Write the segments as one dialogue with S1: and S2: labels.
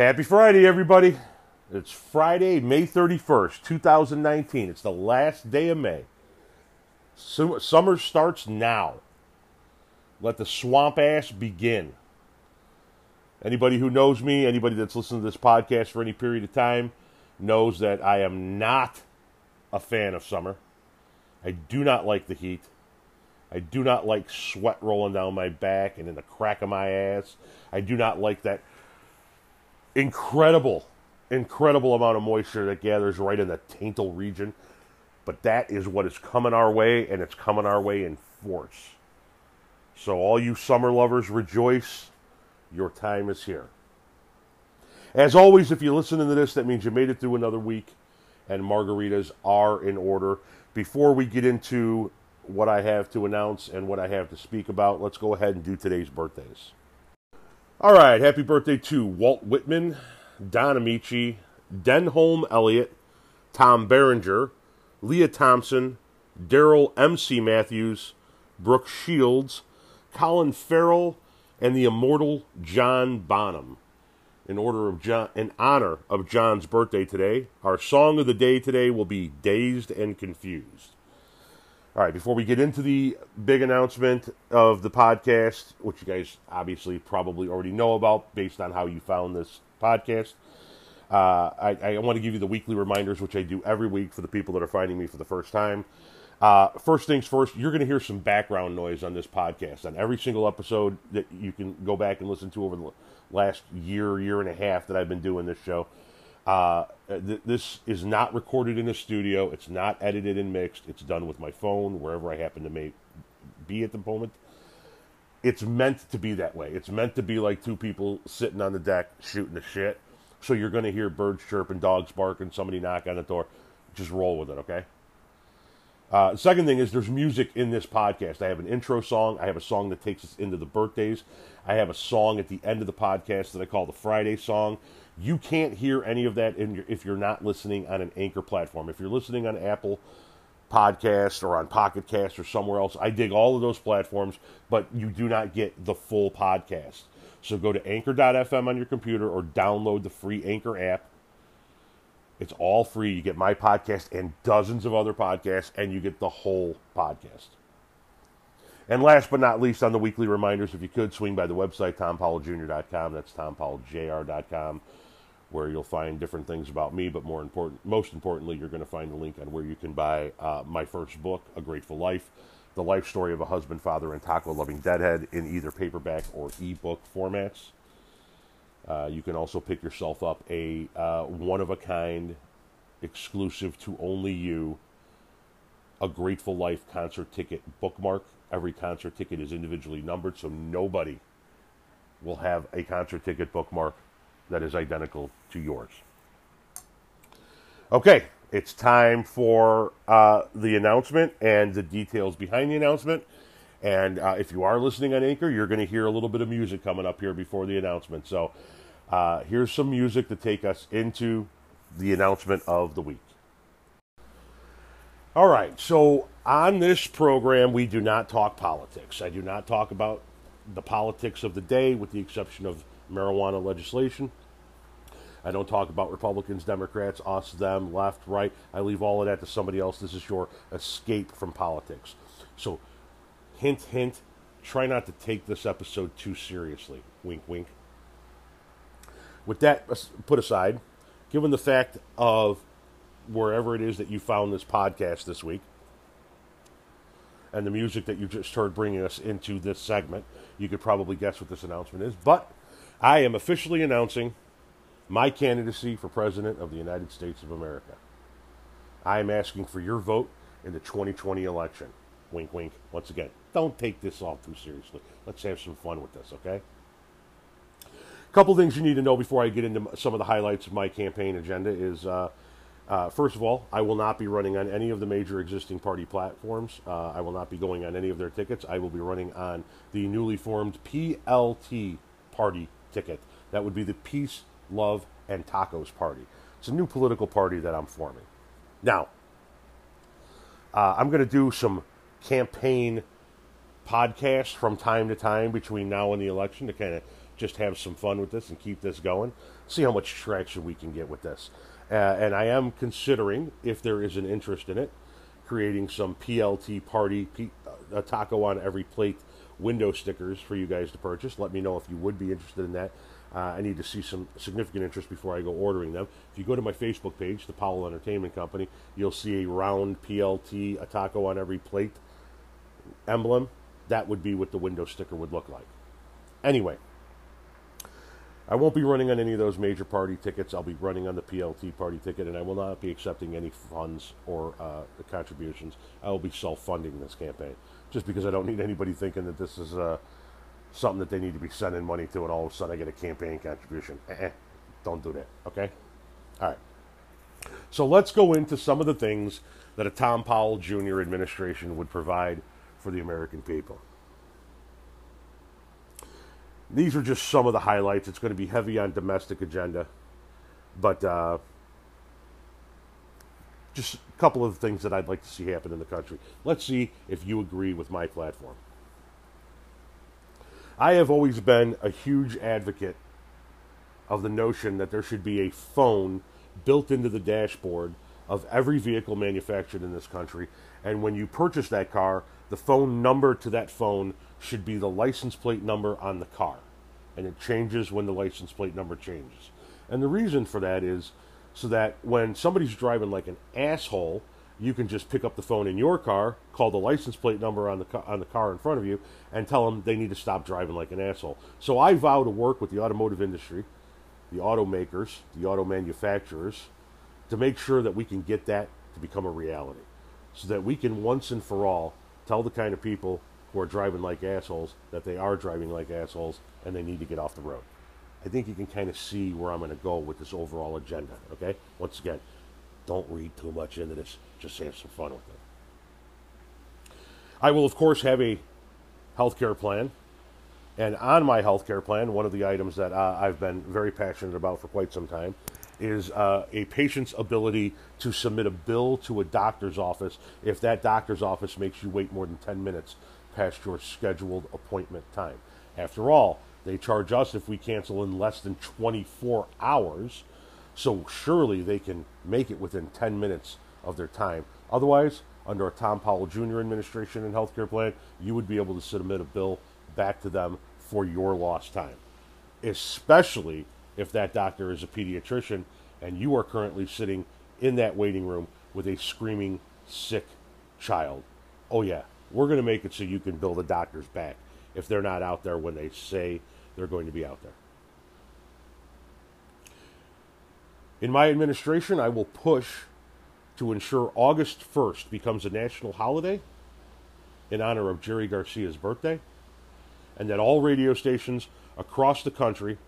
S1: Happy Friday, everybody. It's Friday, May 31st, 2019. It's the last day of May. Summer starts now. Let the swamp ass begin. Anybody who knows me, anybody that's listened to this podcast for any period of time, knows that I am not a fan of summer. I do not like the heat. I do not like sweat rolling down my back and in the crack of my ass. I do not like that incredible, incredible amount of moisture that gathers right in the taintal region. But that is what is coming our way, and it's coming our way in force. So, all you summer lovers, rejoice. Your time is here. As always, if you're listening to this, that means you made it through another week, and margaritas are in order. Before we get into what I have to announce and what I have to speak about, let's go ahead and do today's birthdays. All right, happy birthday to Walt Whitman, Don Ameche, Denholm Elliott, Tom Berenger, Lea Thompson, Daryl M.C. Matthews, Brooke Shields, Colin Farrell, and the immortal John Bonham. In order of John, in honor of John's birthday today, our song of the day today will be "Dazed and Confused." All right, before we get into the big announcement of the podcast, which you guys obviously probably already know about based on how you found this podcast, uh, I, I, want to give you the weekly reminders, which I do every week for the people that are finding me for the first time. Uh, first things first, you're going to hear some background noise on this podcast. On every single episode that you can go back and listen to over the last year, year and a half that I've been doing this show, uh, th- this is not recorded in a studio. It's not edited and mixed. It's done with my phone wherever I happen to may- be at the moment. It's meant to be that way. It's meant to be like two people sitting on the deck shooting the shit. So you're going to hear birds chirping, dogs barking, somebody knock on the door. Just roll with it, okay? Uh, second thing is there's music in this podcast. I have an intro song. I have a song that takes us into the birthdays. I have a song at the end of the podcast that I call the Friday song. You can't hear any of that your, if you're not listening on an anchor platform. If you're listening on Apple Podcast or on Pocket Cast or somewhere else, I dig all of those platforms, but you do not get the full podcast. So go to anchor.fm on your computer or download the free Anchor app. It's all free. You get my podcast and dozens of other podcasts, and you get the whole podcast. And last but not least, on the weekly reminders, if you could swing by the website, tompowelljr.com. That's tompowelljr.com, where you'll find different things about me. But more important, most importantly, you're going to find a link on where you can buy uh, my first book, A Grateful Life, the life story of a husband, father, and taco-loving deadhead in either paperback or ebook formats. Uh, you can also pick yourself up a uh, one-of-a-kind, exclusive to only you, a Grateful Life concert ticket bookmark Every concert ticket is individually numbered, so nobody will have a concert ticket bookmark that is identical to yours. Okay, it's time for uh, the announcement and the details behind the announcement. And uh, if you are listening on Anchor, you're going to hear a little bit of music coming up here before the announcement. So uh, here's some music to take us into the announcement of the week. All right, so on this program, we do not talk politics. I do not talk about the politics of the day, with the exception of marijuana legislation. I don't talk about Republicans, Democrats, us, them, left, right. I leave all of that to somebody else. This is your escape from politics. So, hint, hint, try not to take this episode too seriously. Wink, wink. With that put aside, given the fact of wherever it is that you found this podcast this week and the music that you just heard bringing us into this segment, you could probably guess what this announcement is. But I am officially announcing my candidacy for President of the United States of America. I am asking for your vote in the 2020 election. Wink, wink. Once again, don't take this all too seriously. Let's have some fun with this, okay? A couple things you need to know before I get into some of the highlights of my campaign agenda is uh, uh, first of all, I will not be running on any of the major existing party platforms. Uh, I will not be going on any of their tickets. I will be running on the newly formed PLT party ticket. That would be the Peace, Love, and Tacos Party. It's a new political party that I'm forming. Now, uh, I'm going to do some campaign podcasts from time to time between now and the election to kind of just have some fun with this and keep this going. See how much traction we can get with this. Uh, and I am considering, if there is an interest in it, creating some PLT party, P, uh, a taco on every plate window stickers for you guys to purchase. Let me know if you would be interested in that. Uh, I need to see some significant interest before I go ordering them. If you go to my Facebook page, the Powell Entertainment Company, you'll see a round PLT, a taco on every plate emblem. That would be what the window sticker would look like. Anyway, I won't be running on any of those major party tickets. I'll be running on the PLT party ticket, and I will not be accepting any funds or uh, contributions. I will be self funding this campaign just because I don't need anybody thinking that this is. Uh, something that they need to be sending money to, and all of a sudden I get a campaign contribution. Eh-eh. Don't do that, okay? All right. So let's go into some of the things that a Tom Powell Jr. administration would provide for the American people. These are just some of the highlights. It's going to be heavy on domestic agenda, but uh, just a couple of things that I'd like to see happen in the country. Let's see if you agree with my platform. I have always been a huge advocate of the notion that there should be a phone built into the dashboard of every vehicle manufactured in this country. And when you purchase that car, the phone number to that phone should be the license plate number on the car. And it changes when the license plate number changes. And the reason for that is so that when somebody's driving like an asshole you can just pick up the phone in your car, call the license plate number on the on the car in front of you, and tell them they need to stop driving like an asshole. So I vow to work with the automotive industry, the automakers, the auto manufacturers, to make sure that we can get that to become a reality, so that we can once and for all tell the kind of people who are driving like assholes that they are driving like assholes and they need to get off the road. I think you can kind of see where I'm going to go with this overall agenda. Okay, once again, don't read too much into this. Just have some fun with it. I will, of course, have a health care plan. And on my health care plan, one of the items that uh, I've been very passionate about for quite some time is uh, a patient's ability to submit a bill to a doctor's office if that doctor's office makes you wait more than 10 minutes past your scheduled appointment time. After all, they charge us if we cancel in less than 24 hours so surely they can make it within 10 minutes of their time. Otherwise, under a Tom Powell Jr. administration and healthcare plan, you would be able to submit a bill back to them for your lost time. Especially if that doctor is a pediatrician and you are currently sitting in that waiting room with a screaming, sick child. Oh, yeah, we're going to make it so you can bill the doctors back if they're not out there when they say they're going to be out there. In my administration, I will push to ensure August 1st becomes a national holiday in honor of Jerry Garcia's birthday, and that all radio stations across the country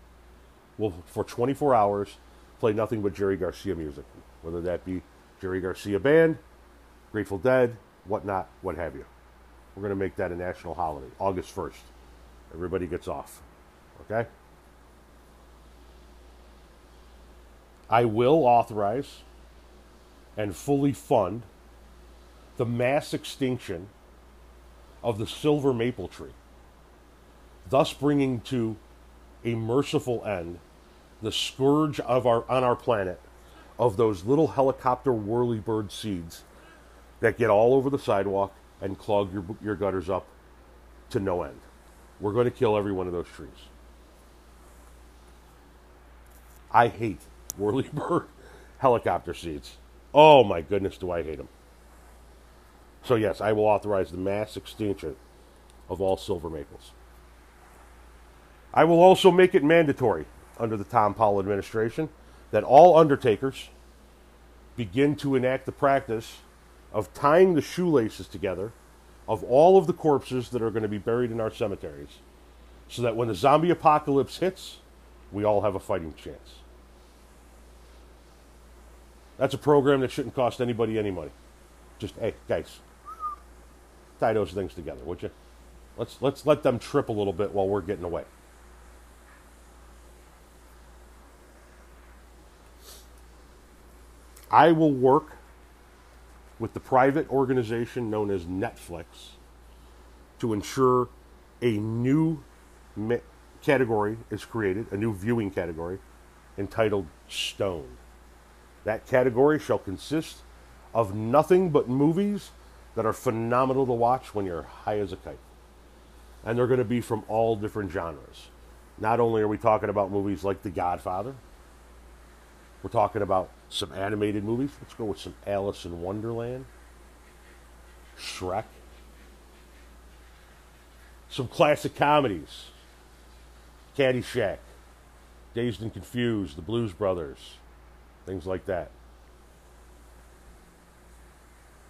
S1: will, for 24 hours, play nothing but Jerry Garcia music, whether that be Jerry Garcia Band, Grateful Dead, whatnot, what have you. We're going to make that a national holiday, August 1st. Everybody gets off. Okay? I will authorize and fully fund the mass extinction of the silver maple tree, thus bringing to a merciful end the scourge of our on our planet of those little helicopter whirlybird seeds that get all over the sidewalk and clog your, your gutters up to no end. We're going to kill every one of those trees. I hate whirlybird helicopter seats. Oh my goodness, do I hate them. So, yes, I will authorize the mass extinction of all silver maples. I will also make it mandatory under the Tom Powell administration that all undertakers begin to enact the practice of tying the shoelaces together of all of the corpses that are going to be buried in our cemeteries so that when the zombie apocalypse hits, we all have a fighting chance. That's a program that shouldn't cost anybody any money. Just hey, guys, tie those things together, would you? Let's let's let them trip a little bit while we're getting away. I will work with the private organization known as Netflix to ensure a new category is created, a new viewing category entitled Stone. That category shall consist of nothing but movies that are phenomenal to watch when you're high as a kite. And they're going to be from all different genres. Not only are we talking about movies like The Godfather, we're talking about some animated movies. Let's go with some Alice in Wonderland, Shrek, some classic comedies, Caddyshack, Dazed and Confused, The Blues Brothers, things like that.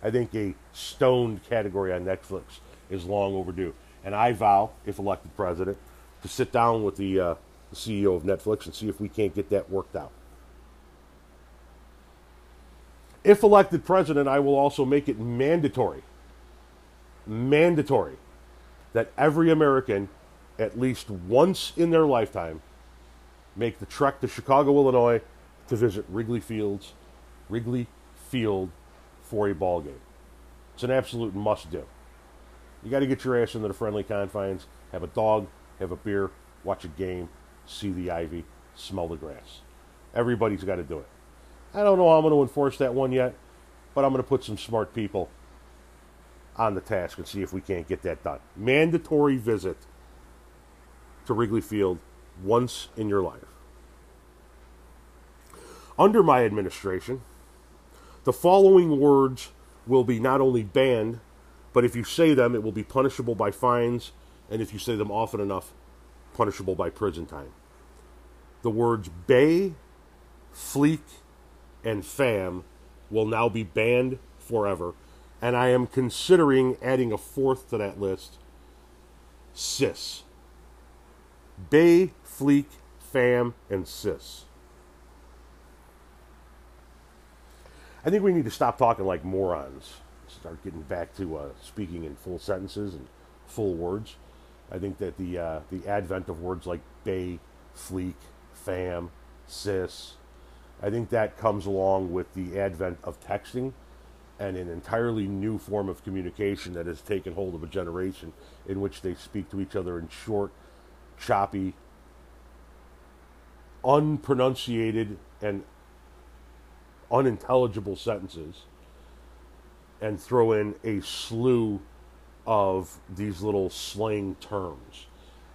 S1: I think a stoned category on Netflix is long overdue. And I vow, if elected president, to sit down with the, uh, the CEO of Netflix and see if we can't get that worked out. If elected president, I will also make it mandatory, mandatory, that every American, at least once in their lifetime, make the trek to Chicago, Illinois, to visit Wrigley Fields, Wrigley Field for a ball game. It's an absolute must do. You got to get your ass into the friendly confines, have a dog, have a beer, watch a game, see the ivy, smell the grass. Everybody's got to do it. I don't know how I'm going to enforce that one yet, but I'm going to put some smart people on the task and see if we can't get that done. Mandatory visit to Wrigley Field once in your life. Under my administration, the following words will be not only banned, but if you say them, it will be punishable by fines, and if you say them often enough, punishable by prison time. The words bae, fleek, and fam will now be banned forever, and I am considering adding a fourth to that list cis. Bae, fleek, fam, and cis. I think we need to stop talking like morons. Start getting back to uh, speaking in full sentences and full words. I think that the uh, the advent of words like bae, fleek, fam, cis, I think that comes along with the advent of texting and an entirely new form of communication that has taken hold of a generation in which they speak to each other in short, choppy, unpronunciated, and unintelligible sentences and throw in a slew of these little slang terms,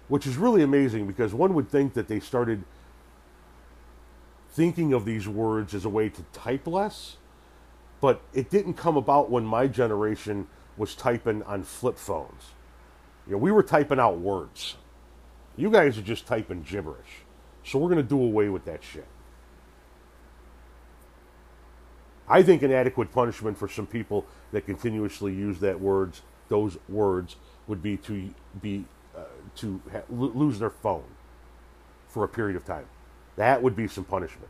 S1: which is really amazing because one would think that they started thinking of these words as a way to type less, but it didn't come about when my generation was typing on flip phones. You know, we were typing out words. You guys are just typing gibberish. So we're going to do away with that shit. I think an adequate punishment for some people that continuously use that words, those words, would be to be uh, to ha- lose their phone for a period of time. That would be some punishment,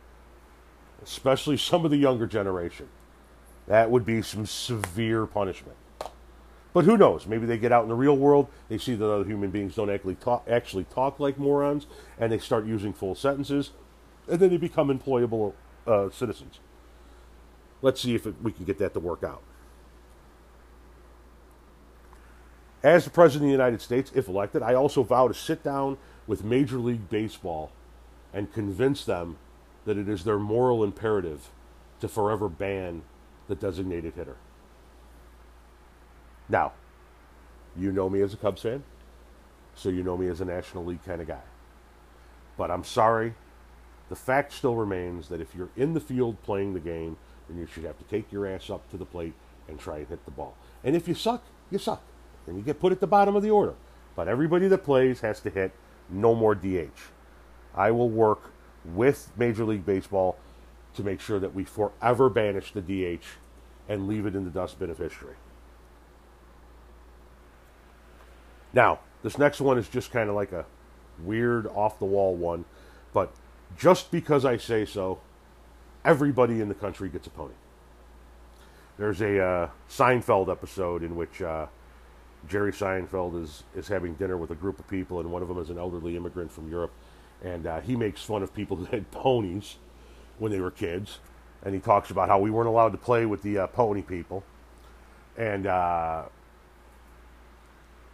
S1: especially some of the younger generation. That would be some severe punishment. But who knows? Maybe they get out in the real world, they see that other human beings don't actually talk, actually talk like morons, and they start using full sentences, and then they become employable uh, citizens. Let's see if it, we can get that to work out. As the President of the United States, if elected, I also vow to sit down with Major League Baseball and convince them that it is their moral imperative to forever ban the designated hitter. Now, you know me as a Cubs fan, so you know me as a National League kind of guy. But I'm sorry, the fact still remains that if you're in the field playing the game, then you should have to take your ass up to the plate and try and hit the ball. And if you suck, you suck. And you get put at the bottom of the order. But everybody that plays has to hit no more DH. I will work with Major League Baseball to make sure that we forever banish the DH and leave it in the dustbin of history. Now, this next one is just kind of like a weird, off the wall one, but just because I say so, everybody in the country gets a pony. There's a uh, Seinfeld episode in which uh, Jerry Seinfeld is, is having dinner with a group of people, and one of them is an elderly immigrant from Europe, and uh, he makes fun of people who had ponies when they were kids, and he talks about how we weren't allowed to play with the uh, pony people, and uh,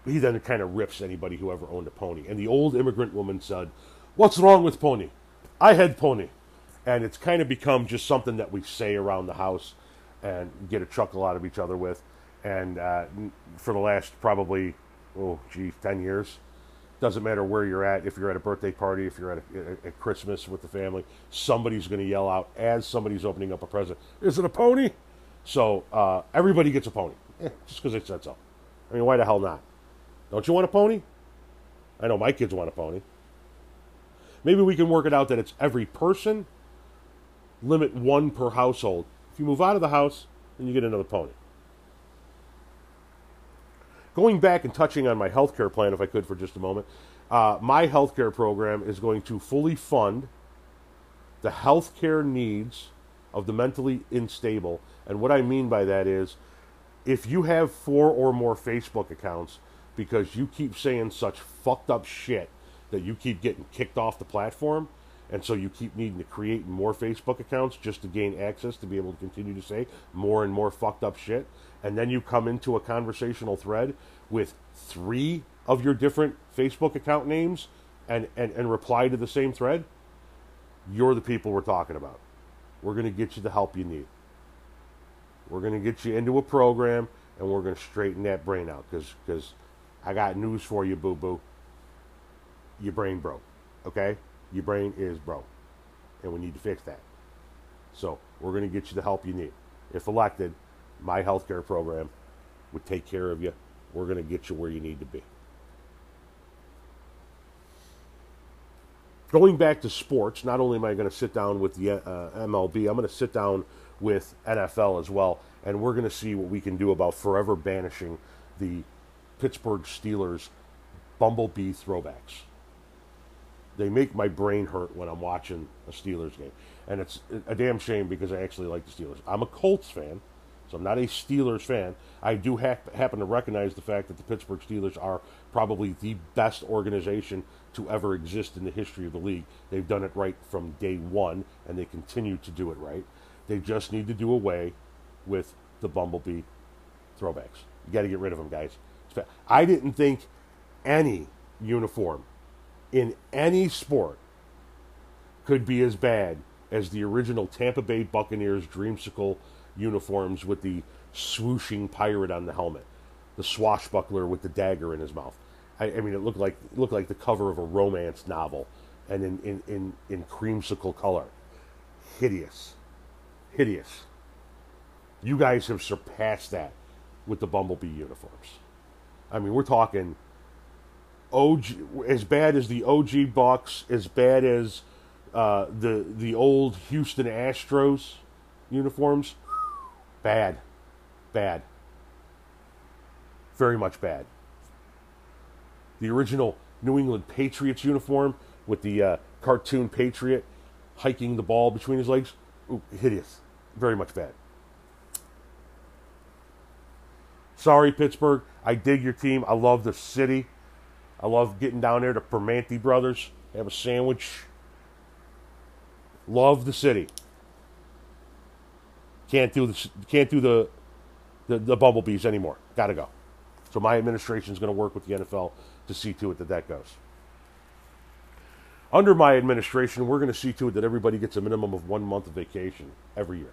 S1: he then kind of rips anybody who ever owned a pony. And the old immigrant woman said, What's wrong with pony? I had pony. And it's kind of become just something that we say around the house and get a chuckle out of each other with. And uh, for the last probably, oh, gee, 10 years, doesn't matter where you're at, if you're at a birthday party, if you're at, a, Christmas with the family, somebody's going to yell out as somebody's opening up a present, Is it a pony? So uh, everybody gets a pony, eh, just because they said so. I mean, why the hell not? Don't you want a pony? I know my kids want a pony. Maybe we can work it out that it's every person, limit one per household. If you move out of the house, then you get another pony. Going back and touching on my healthcare plan, if I could, for just a moment, uh, my healthcare program is going to fully fund the healthcare needs of the mentally unstable. And what I mean by that is if you have four or more Facebook accounts because you keep saying such fucked up shit that you keep getting kicked off the platform, and so you keep needing to create more Facebook accounts just to gain access to be able to continue to say more and more fucked up shit. And then you come into a conversational thread with three of your different Facebook account names and, and, and reply to the same thread. You're the people we're talking about. We're going to get you the help you need. We're going to get you into a program and we're going to straighten that brain out because because I got news for you, boo boo. Your brain broke. Okay? Your brain is broke. And we need to fix that. So we're going to get you the help you need. If elected, my healthcare program would take care of you. We're going to get you where you need to be. Going back to sports, not only am I going to sit down with the uh, MLB, I'm going to sit down with NFL as well, and we're going to see what we can do about forever banishing the Pittsburgh Steelers bumblebee throwbacks. They make my brain hurt when I'm watching a Steelers game. And it's a damn shame because I actually like the Steelers. I'm a Colts fan, so I'm not a Steelers fan. I do ha- happen to recognize the fact that the Pittsburgh Steelers are probably the best organization to ever exist in the history of the league. They've done it right from day one, and they continue to do it right. They just need to do away with the Bumblebee throwbacks. You got to get rid of them, guys. I didn't think any uniform in any sport could be as bad as the original Tampa Bay Buccaneers dreamsicle uniforms with the swooshing pirate on the helmet, the swashbuckler with the dagger in his mouth. I, I mean, it looked like it looked like the cover of a romance novel, and in in in, in creamsicle color, hideous, hideous. You guys have surpassed that with the Bumblebee uniforms. I mean, we're talking OG as bad as the OG Bucs, as bad as uh, the the old Houston Astros uniforms. Bad, bad, very much bad. The original New England Patriots uniform with the uh, cartoon Patriot hiking the ball between his legs. Ooh, hideous, very much bad. Sorry, Pittsburgh. I dig your team. I love the city. I love getting down there to Primanti Brothers, have a sandwich. Love the city. Can't do the can't do the the, the bumblebees anymore. Got to go. So my administration is going to work with the NFL to see to it that that goes. Under my administration, we're going to see to it that everybody gets a minimum of one month of vacation every year.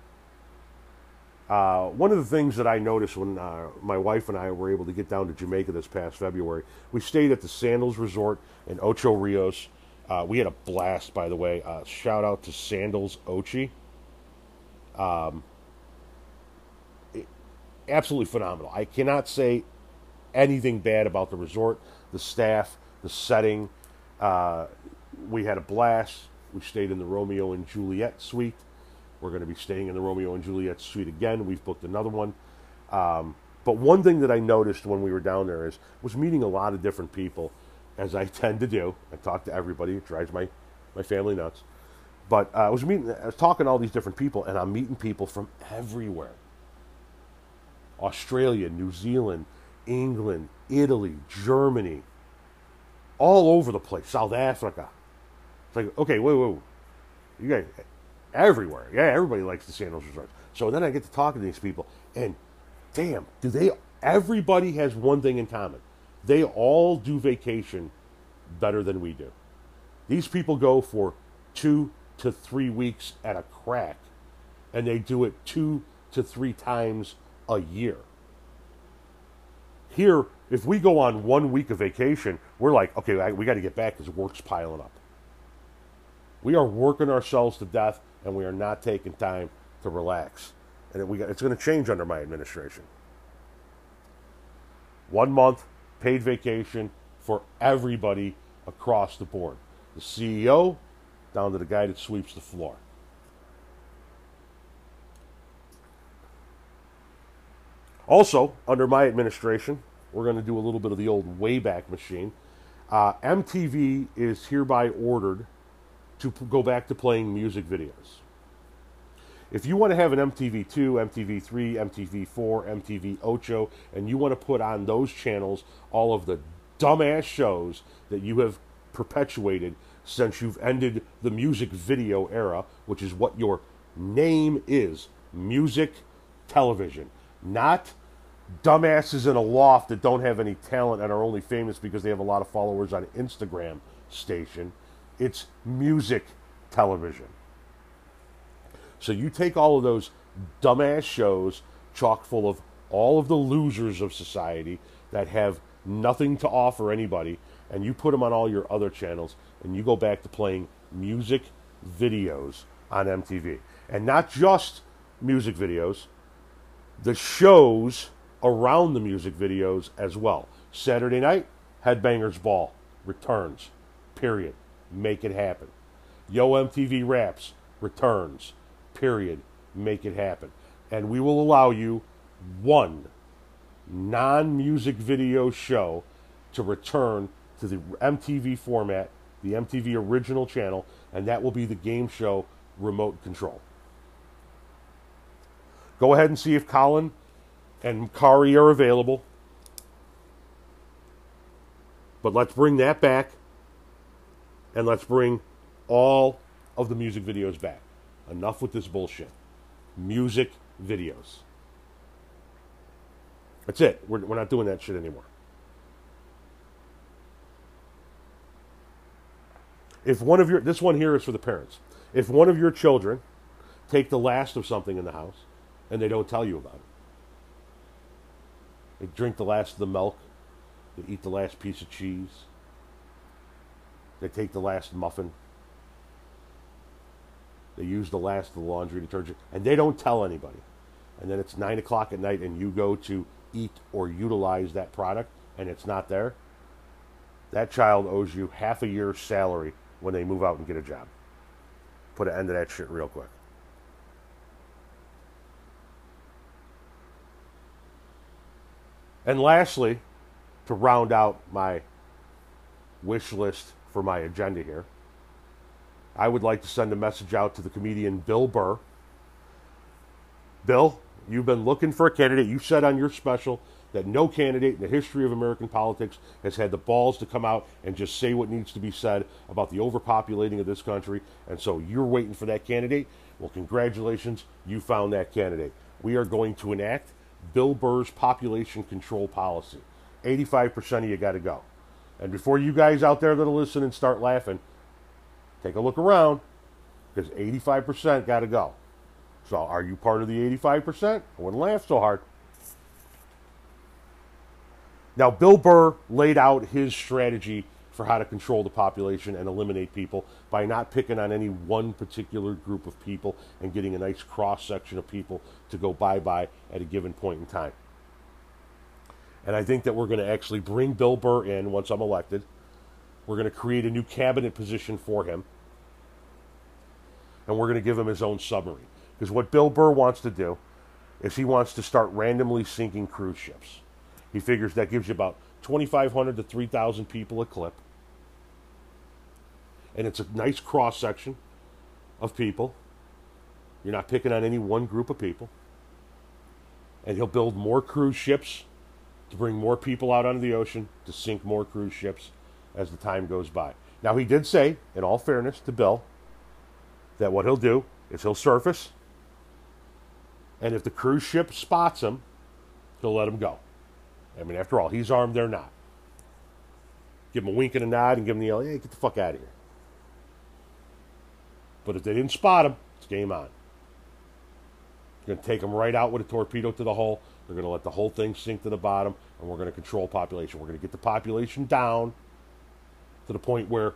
S1: Uh, one of the things that I noticed when uh, my wife and I were able to get down to Jamaica this past February, we stayed at the Sandals Resort in Ocho Rios. Uh, we had a blast, by the way. Uh, shout out to Sandals Ochi. Um, it, absolutely phenomenal. I cannot say anything bad about the resort, the staff, the setting. Uh, we had a blast. We stayed in the Romeo and Juliet suite. We're going to be staying in the Romeo and Juliet suite again. We've booked another one. Um, but one thing that I noticed when we were down there is was meeting a lot of different people, as I tend to do. I talk to everybody. It drives my, my family nuts. But uh, I was meeting, I was talking to all these different people, and I'm meeting people from everywhere. Australia, New Zealand, England, Italy, Germany, all over the place. South Africa. It's like, okay, wait, wait, you guys, everywhere. Yeah, everybody likes the Sandals Resorts. So then I get to talking to these people, and damn, do they? Everybody has one thing in common: They all do vacation better than we do. These people go for two to three weeks at a crack, and they do it two to three times a year. Here, if we go on one week of vacation, we're like, okay, we got to get back because work's piling up. We are working ourselves to death, and we are not taking time to relax. And we got, it's going to change under my administration. One month paid vacation for everybody across the board. The CEO down to the guy that sweeps the floor. Also, under my administration, we're going to do a little bit of the old Wayback Machine. Uh, MTV is hereby ordered to go back to playing music videos. If you want to have an MTV2, MTV3, MTV4, MTV Ocho, and you want to put on those channels all of the dumbass shows that you have perpetuated since you've ended the music video era, which is what your name is music television, not dumbasses in a loft that don't have any talent and are only famous because they have a lot of followers on Instagram station. It's music television. So you take all of those dumbass shows, chock full of all of the losers of society that have nothing to offer anybody, and you put them on all your other channels, and you go back to playing music videos on MTV. And not just music videos, the shows around the music videos as well. Saturday night, Headbangers Ball returns. Period. Make it happen. Yo MTV Raps returns. Period. Make it happen. And we will allow you one non music video show to return to the MTV format, the MTV original channel, and that will be the game show remote control. Go ahead and see if Colin and Kari are available. But let's bring that back and let's bring all of the music videos back. Enough with this bullshit. Music videos. That's it. We're, we're not doing that shit anymore. If one of your, this one here is for the parents. If one of your children take the last of something in the house and they don't tell you about it, they drink the last of the milk, they eat the last piece of cheese, they take the last muffin, they use the last of the laundry detergent, and they don't tell anybody. And then it's 9 o'clock at night and you go to eat or utilize that product and it's not there. That child owes you half a year's salary when they move out and get a job. Put an end to that shit real quick. And lastly, to round out my wish list for my agenda here, I would like to send a message out to the comedian Bill Burr. Bill, you've been looking for a candidate. You said on your special that no candidate in the history of American politics has had the balls to come out and just say what needs to be said about the overpopulating of this country. And so you're waiting for that candidate. Well, congratulations, you found that candidate. We are going to enact Bill Burr's population control policy. 85% of you got to go. And before you guys out there that'll listen and start laughing, take a look around because 85% got to go. So are you part of the 85%? I wouldn't laugh so hard. Now, Bill Burr laid out his strategy for how to control the population and eliminate people by not picking on any one particular group of people and getting a nice cross section of people to go bye bye at a given point in time. And I think that we're going to actually bring Bill Burr in once I'm elected. We're going to create a new cabinet position for him. And we're going to give him his own submarine. Because what Bill Burr wants to do is he wants to start randomly sinking cruise ships. He figures that gives you about 2,500 to 3,000 people a clip. And it's a nice cross section of people. You're not picking on any one group of people. And he'll build more cruise ships to bring more people out onto the ocean to sink more cruise ships as the time goes by. Now, he did say, in all fairness to Bill, that what he'll do is he'll surface, and if the cruise ship spots him, he'll let him go. I mean, after all, he's armed, they're not. give him a wink and a nod, and give him the yell, hey, get the fuck out of here. But if they didn't spot him, it's game on. You're going to take him right out with a torpedo to the hull. They're going to let the whole thing sink to the bottom, and we're going to control population. We're going to get the population down to the point where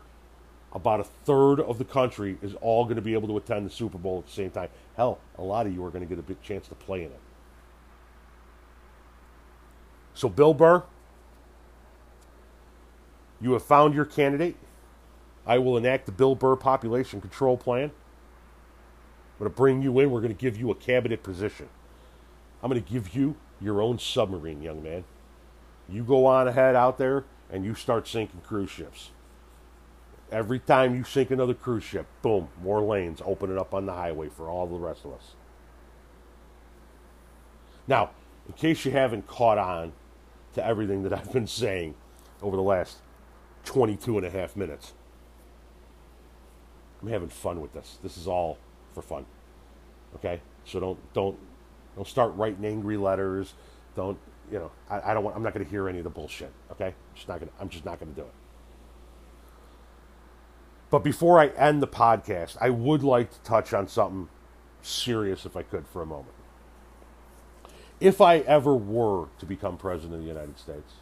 S1: about a third of the country is all going to be able to attend the Super Bowl at the same time. Hell, a lot of you are going to get a big chance to play in it. So, Bill Burr, you have found your candidate. I will enact the Bill Burr population control plan. I'm going to bring you in. We're going to give you a cabinet position. I'm going to give you your own submarine, young man. You go on ahead out there and you start sinking cruise ships. Every time you sink another cruise ship, boom, more lanes opening up on the highway for all the rest of us. Now, in case you haven't caught on to everything that I've been saying over the last 22 and a half minutes, I'm having fun with this. This is all for fun. Okay? So don't don't don't start writing angry letters. Don't you know? I, I don't want. I'm not going to hear any of the bullshit. Okay? I'm just not going. I'm just not going to do it. But before I end the podcast, I would like to touch on something serious, if I could, for a moment. If I ever were to become president of the United States,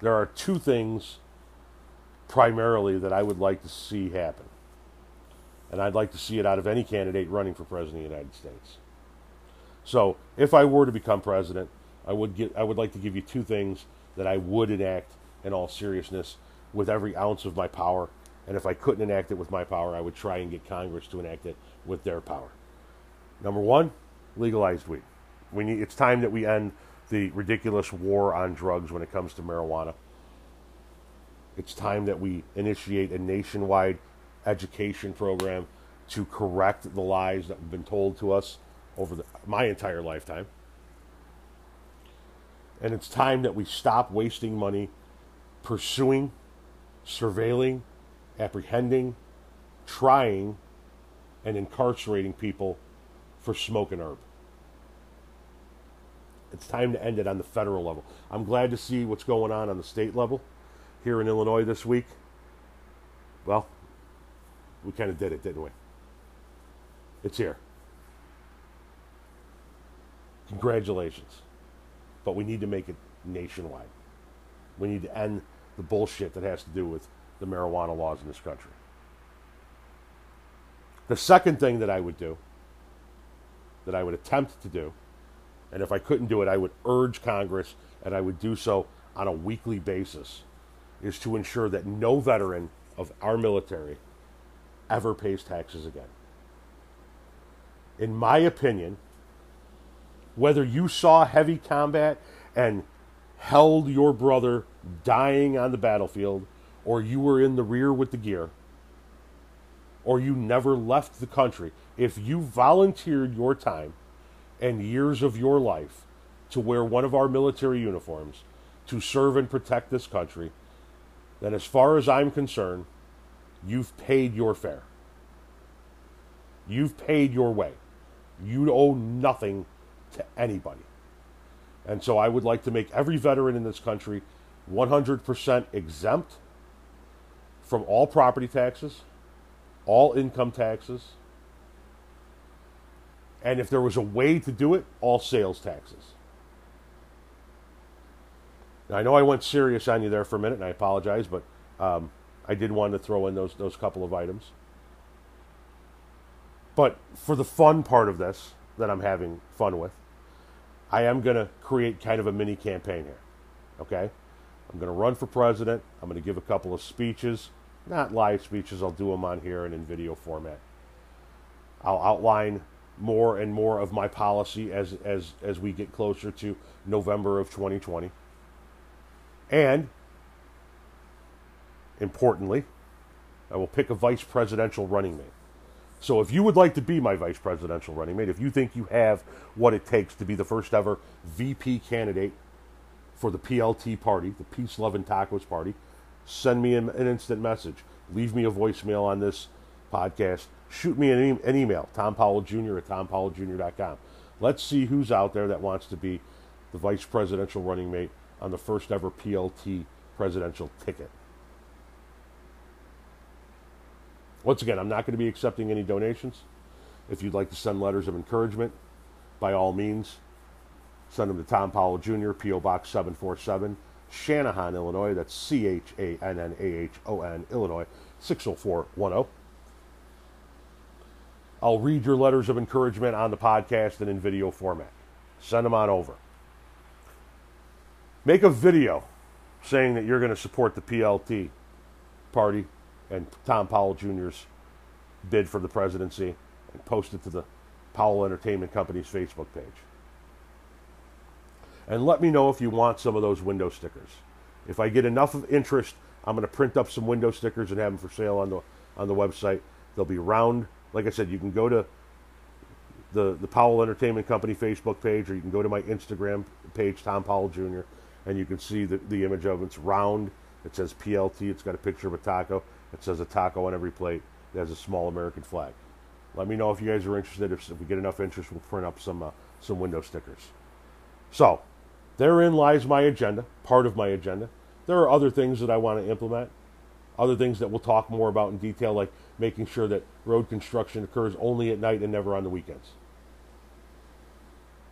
S1: there are two things primarily that I would like to see happen. And I'd like to see it out of any candidate running for president of the United States. So, if I were to become president, I would get I would like to give you two things that I would enact in all seriousness with every ounce of my power and if I couldn't enact it with my power, I would try and get Congress to enact it with their power. Number one, legalized weed. We need, it's time that we end the ridiculous war on drugs when it comes to marijuana. It's time that we initiate a nationwide education program to correct the lies that have been told to us over the, my entire lifetime. And it's time that we stop wasting money pursuing, surveilling, apprehending, trying, and incarcerating people for smoking herb. It's time to end it on the federal level. I'm glad to see what's going on on the state level here in Illinois this week. Well, we kind of did it, didn't we? It's here. Congratulations. But we need to make it nationwide. We need to end the bullshit that has to do with the marijuana laws in this country. The second thing that I would do, that I would attempt to do, and if I couldn't do it, I would urge Congress, and I would do so on a weekly basis, is to ensure that no veteran of our military ever pays taxes again. In my opinion, whether you saw heavy combat and held your brother dying on the battlefield or you were in the rear with the gear, or you never left the country, if you volunteered your time and years of your life to wear one of our military uniforms to serve and protect this country, then as far as I'm concerned, you've paid your fare. You've paid your way. You owe nothing to anybody. And so I would like to make every veteran in this country 100% exempt from all property taxes, all income taxes, and if there was a way to do it, all sales taxes. Now, I know I went serious on you there for a minute, and I apologize, but um, I did want to throw in those those couple of items. But for the fun part of this that I'm having fun with, I am going to create kind of a mini campaign here. Okay? I'm going to run for president. I'm going to give a couple of speeches not live speeches, I'll do them on here and in video format. I'll outline more and more of my policy as, as, as we get closer to November of 2020. And, importantly, I will pick a vice presidential running mate. So if you would like to be my vice presidential running mate, if you think you have what it takes to be the first ever VP candidate for the PLT party, the Peace, Love, and Tacos party, send me an, an instant message. Leave me a voicemail on this podcast. Shoot me an, e- an email, Tom Powell Jr. at tompowelljr.com. Let's see who's out there that wants to be the vice presidential running mate on the first ever PLT presidential ticket. Once again, I'm not going to be accepting any donations. If you'd like to send letters of encouragement, by all means, send them to Tom Powell Jr., P.O. Box 747, Channahon, Illinois. That's C H A N N A H O N, Illinois, 60410. I'll read your letters of encouragement on the podcast and in video format. Send them on over. Make a video saying that you're going to support the PLT party and Tom Powell Jr.'s bid for the presidency and post it to the Powell Entertainment Company's Facebook page. And let me know if you want some of those window stickers. If I get enough of interest, I'm going to print up some window stickers and have them for sale on the on the website. They'll be round. Like I said, you can go to the the Powell Entertainment Company Facebook page, or you can go to my Instagram page, Tom Powell Jr., and you can see the, the image of it. It's round. It says PLT. It's got a picture of a taco. It says a taco on every plate. It has a small American flag. Let me know if you guys are interested. If, if we get enough interest, we'll print up some uh, some window stickers. So, therein lies my agenda, part of my agenda. There are other things that I want to implement, other things that we'll talk more about in detail, like making sure that road construction occurs only at night and never on the weekends.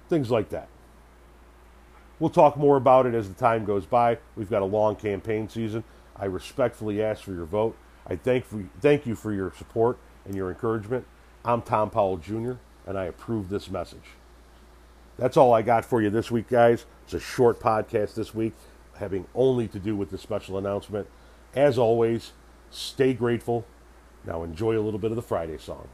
S1: Things like that. We'll talk more about it as the time goes by. We've got a long campaign season. I respectfully ask for your vote. I thank, for, thank you for your support and your encouragement. I'm Tom Powell Jr., and I approve this message. That's all I got for you this week, guys. It's a short podcast this week, having only to do with the special announcement. As always, stay grateful. Now enjoy a little bit of the Friday song.